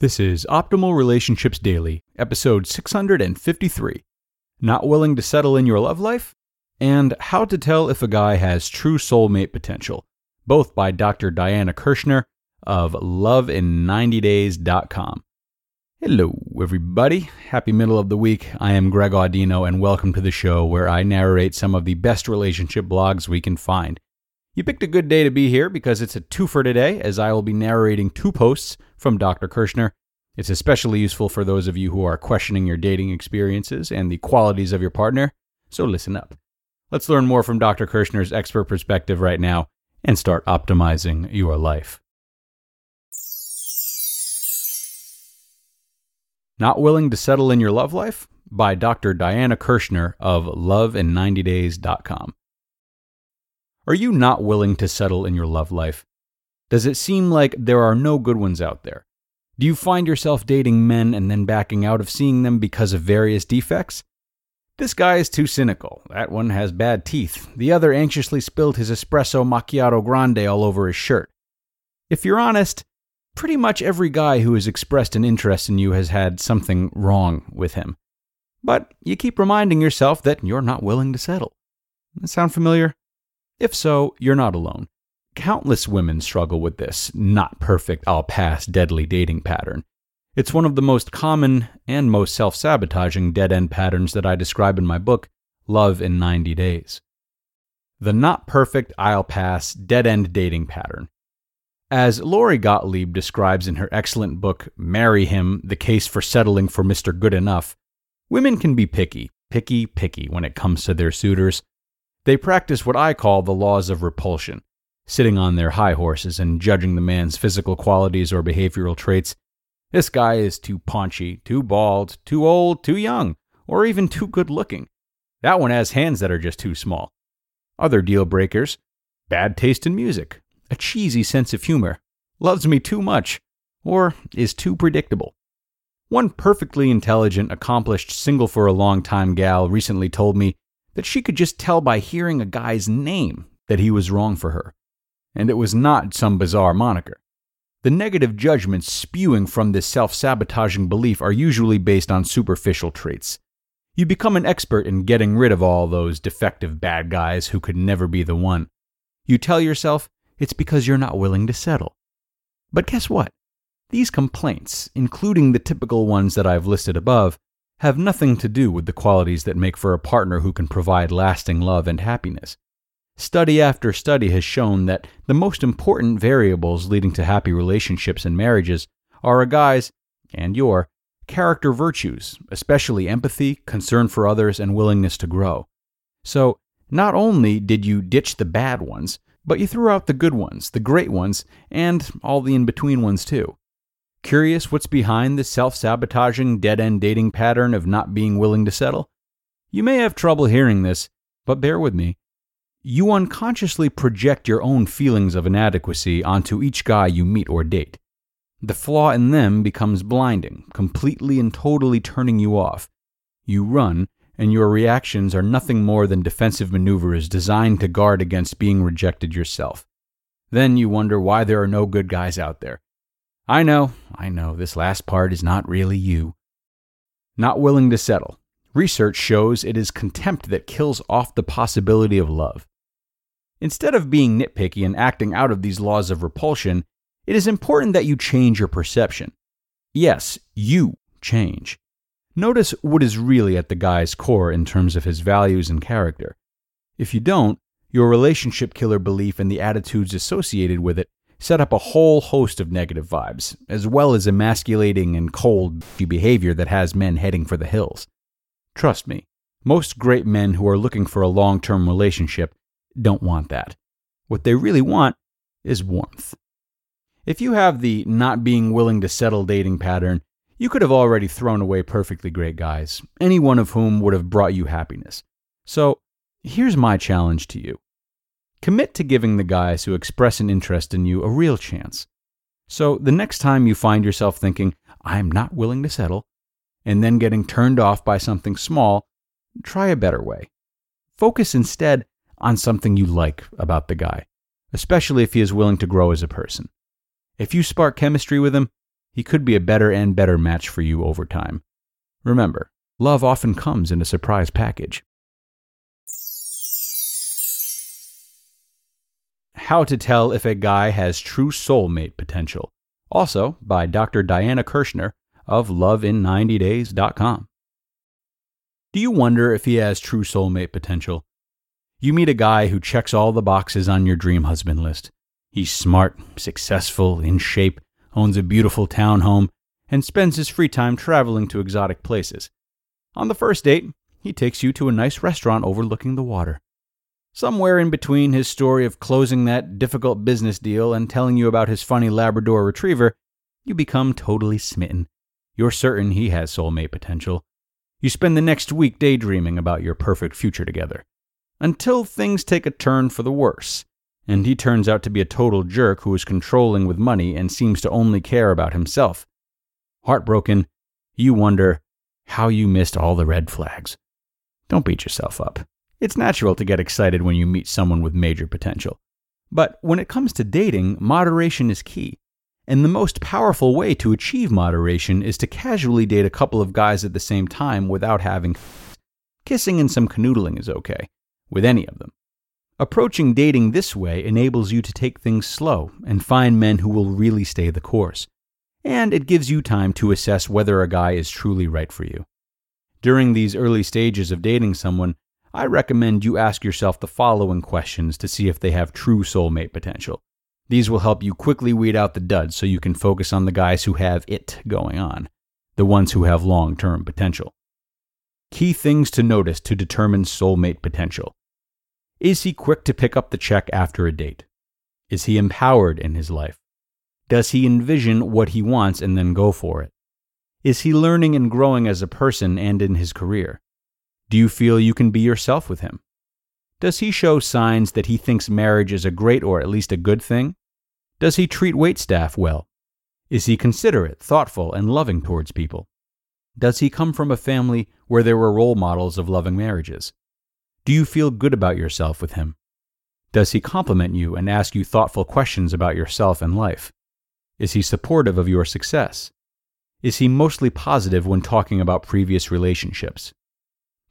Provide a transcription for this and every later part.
This is Optimal Relationships Daily, episode 653. Not willing to settle in your love life? And How to Tell If a Guy Has True Soulmate Potential, both by Dr. Diana Kirschner of loveiN90days.com. Hello, everybody. Happy middle of the week. I am Greg Audino, and welcome to the show where I narrate some of the best relationship blogs we can find. You picked a good day to be here because it's a twofer today, as I will be narrating two posts from Dr. Kirschner. It's especially useful for those of you who are questioning your dating experiences and the qualities of your partner, so listen up. Let's learn more from Dr. Kirschner's expert perspective right now and start optimizing your life. Not Willing to Settle in Your Love Life by Dr. Diana Kirschner of loveiN90days.com. Are you not willing to settle in your love life? Does it seem like there are no good ones out there? Do you find yourself dating men and then backing out of seeing them because of various defects? This guy is too cynical. That one has bad teeth. The other anxiously spilled his espresso macchiato grande all over his shirt. If you're honest, pretty much every guy who has expressed an interest in you has had something wrong with him. But you keep reminding yourself that you're not willing to settle. Sound familiar? If so, you're not alone. Countless women struggle with this not perfect, I'll pass deadly dating pattern. It's one of the most common and most self sabotaging dead end patterns that I describe in my book, Love in 90 Days. The not perfect, I'll pass dead end dating pattern as Lori Gottlieb describes in her excellent book, Marry Him The Case for Settling for Mr. Good Enough, women can be picky, picky, picky when it comes to their suitors. They practice what I call the laws of repulsion, sitting on their high horses and judging the man's physical qualities or behavioral traits. This guy is too paunchy, too bald, too old, too young, or even too good looking. That one has hands that are just too small. Other deal breakers bad taste in music, a cheesy sense of humor, loves me too much, or is too predictable. One perfectly intelligent, accomplished, single for a long time gal recently told me that she could just tell by hearing a guy's name that he was wrong for her. And it was not some bizarre moniker. The negative judgments spewing from this self sabotaging belief are usually based on superficial traits. You become an expert in getting rid of all those defective bad guys who could never be the one. You tell yourself it's because you're not willing to settle. But guess what? These complaints, including the typical ones that I've listed above, have nothing to do with the qualities that make for a partner who can provide lasting love and happiness. Study after study has shown that the most important variables leading to happy relationships and marriages are a guy's, and your, character virtues, especially empathy, concern for others, and willingness to grow. So, not only did you ditch the bad ones, but you threw out the good ones, the great ones, and all the in between ones too. Curious what's behind this self sabotaging, dead end dating pattern of not being willing to settle? You may have trouble hearing this, but bear with me. You unconsciously project your own feelings of inadequacy onto each guy you meet or date. The flaw in them becomes blinding, completely and totally turning you off. You run and your reactions are nothing more than defensive maneuvers designed to guard against being rejected yourself. Then you wonder why there are no good guys out there. I know, I know, this last part is not really you. Not willing to settle. Research shows it is contempt that kills off the possibility of love. Instead of being nitpicky and acting out of these laws of repulsion, it is important that you change your perception. Yes, you change. Notice what is really at the guy's core in terms of his values and character. If you don't, your relationship killer belief and the attitudes associated with it set up a whole host of negative vibes, as well as emasculating and cold behavior that has men heading for the hills. Trust me, most great men who are looking for a long term relationship don't want that. What they really want is warmth. If you have the not being willing to settle dating pattern, you could have already thrown away perfectly great guys, any one of whom would have brought you happiness. So, here's my challenge to you commit to giving the guys who express an interest in you a real chance. So, the next time you find yourself thinking, I'm not willing to settle, and then getting turned off by something small, try a better way. Focus instead on something you like about the guy, especially if he is willing to grow as a person. If you spark chemistry with him, he could be a better and better match for you over time. Remember, love often comes in a surprise package. How to Tell If a Guy Has True Soulmate Potential, also by Dr. Diana Kirschner of lovein90days.com. Do you wonder if he has true soulmate potential? You meet a guy who checks all the boxes on your dream husband list. He's smart, successful, in shape, owns a beautiful townhome, and spends his free time traveling to exotic places. On the first date, he takes you to a nice restaurant overlooking the water. Somewhere in between his story of closing that difficult business deal and telling you about his funny Labrador retriever, you become totally smitten. You're certain he has soulmate potential. You spend the next week daydreaming about your perfect future together. Until things take a turn for the worse and he turns out to be a total jerk who is controlling with money and seems to only care about himself. Heartbroken, you wonder how you missed all the red flags. Don't beat yourself up. It's natural to get excited when you meet someone with major potential. But when it comes to dating, moderation is key. And the most powerful way to achieve moderation is to casually date a couple of guys at the same time without having. Kissing and some canoodling is okay, with any of them. Approaching dating this way enables you to take things slow and find men who will really stay the course. And it gives you time to assess whether a guy is truly right for you. During these early stages of dating someone, I recommend you ask yourself the following questions to see if they have true soulmate potential. These will help you quickly weed out the duds so you can focus on the guys who have it going on, the ones who have long term potential. Key things to notice to determine soulmate potential. Is he quick to pick up the check after a date? Is he empowered in his life? Does he envision what he wants and then go for it? Is he learning and growing as a person and in his career? Do you feel you can be yourself with him? Does he show signs that he thinks marriage is a great or at least a good thing? Does he treat waitstaff well? Is he considerate, thoughtful, and loving towards people? Does he come from a family where there were role models of loving marriages? Do you feel good about yourself with him? Does he compliment you and ask you thoughtful questions about yourself and life? Is he supportive of your success? Is he mostly positive when talking about previous relationships?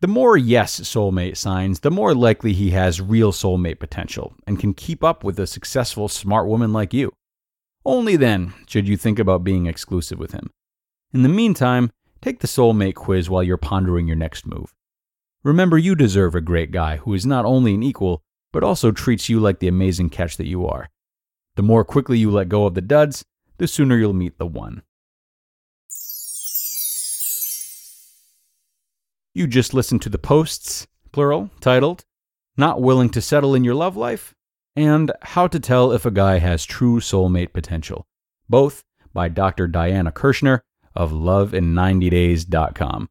The more yes soulmate signs, the more likely he has real soulmate potential and can keep up with a successful, smart woman like you. Only then should you think about being exclusive with him. In the meantime, take the soulmate quiz while you're pondering your next move. Remember, you deserve a great guy who is not only an equal, but also treats you like the amazing catch that you are. The more quickly you let go of the duds, the sooner you'll meet the one. You just listened to the posts, plural, titled Not Willing to Settle in Your Love Life and How to Tell If a Guy Has True Soulmate Potential, both by Dr. Diana Kirschner of lovein90days.com.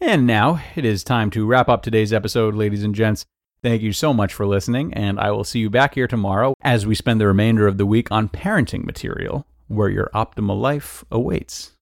And now it is time to wrap up today's episode, ladies and gents. Thank you so much for listening, and I will see you back here tomorrow as we spend the remainder of the week on parenting material where your optimal life awaits.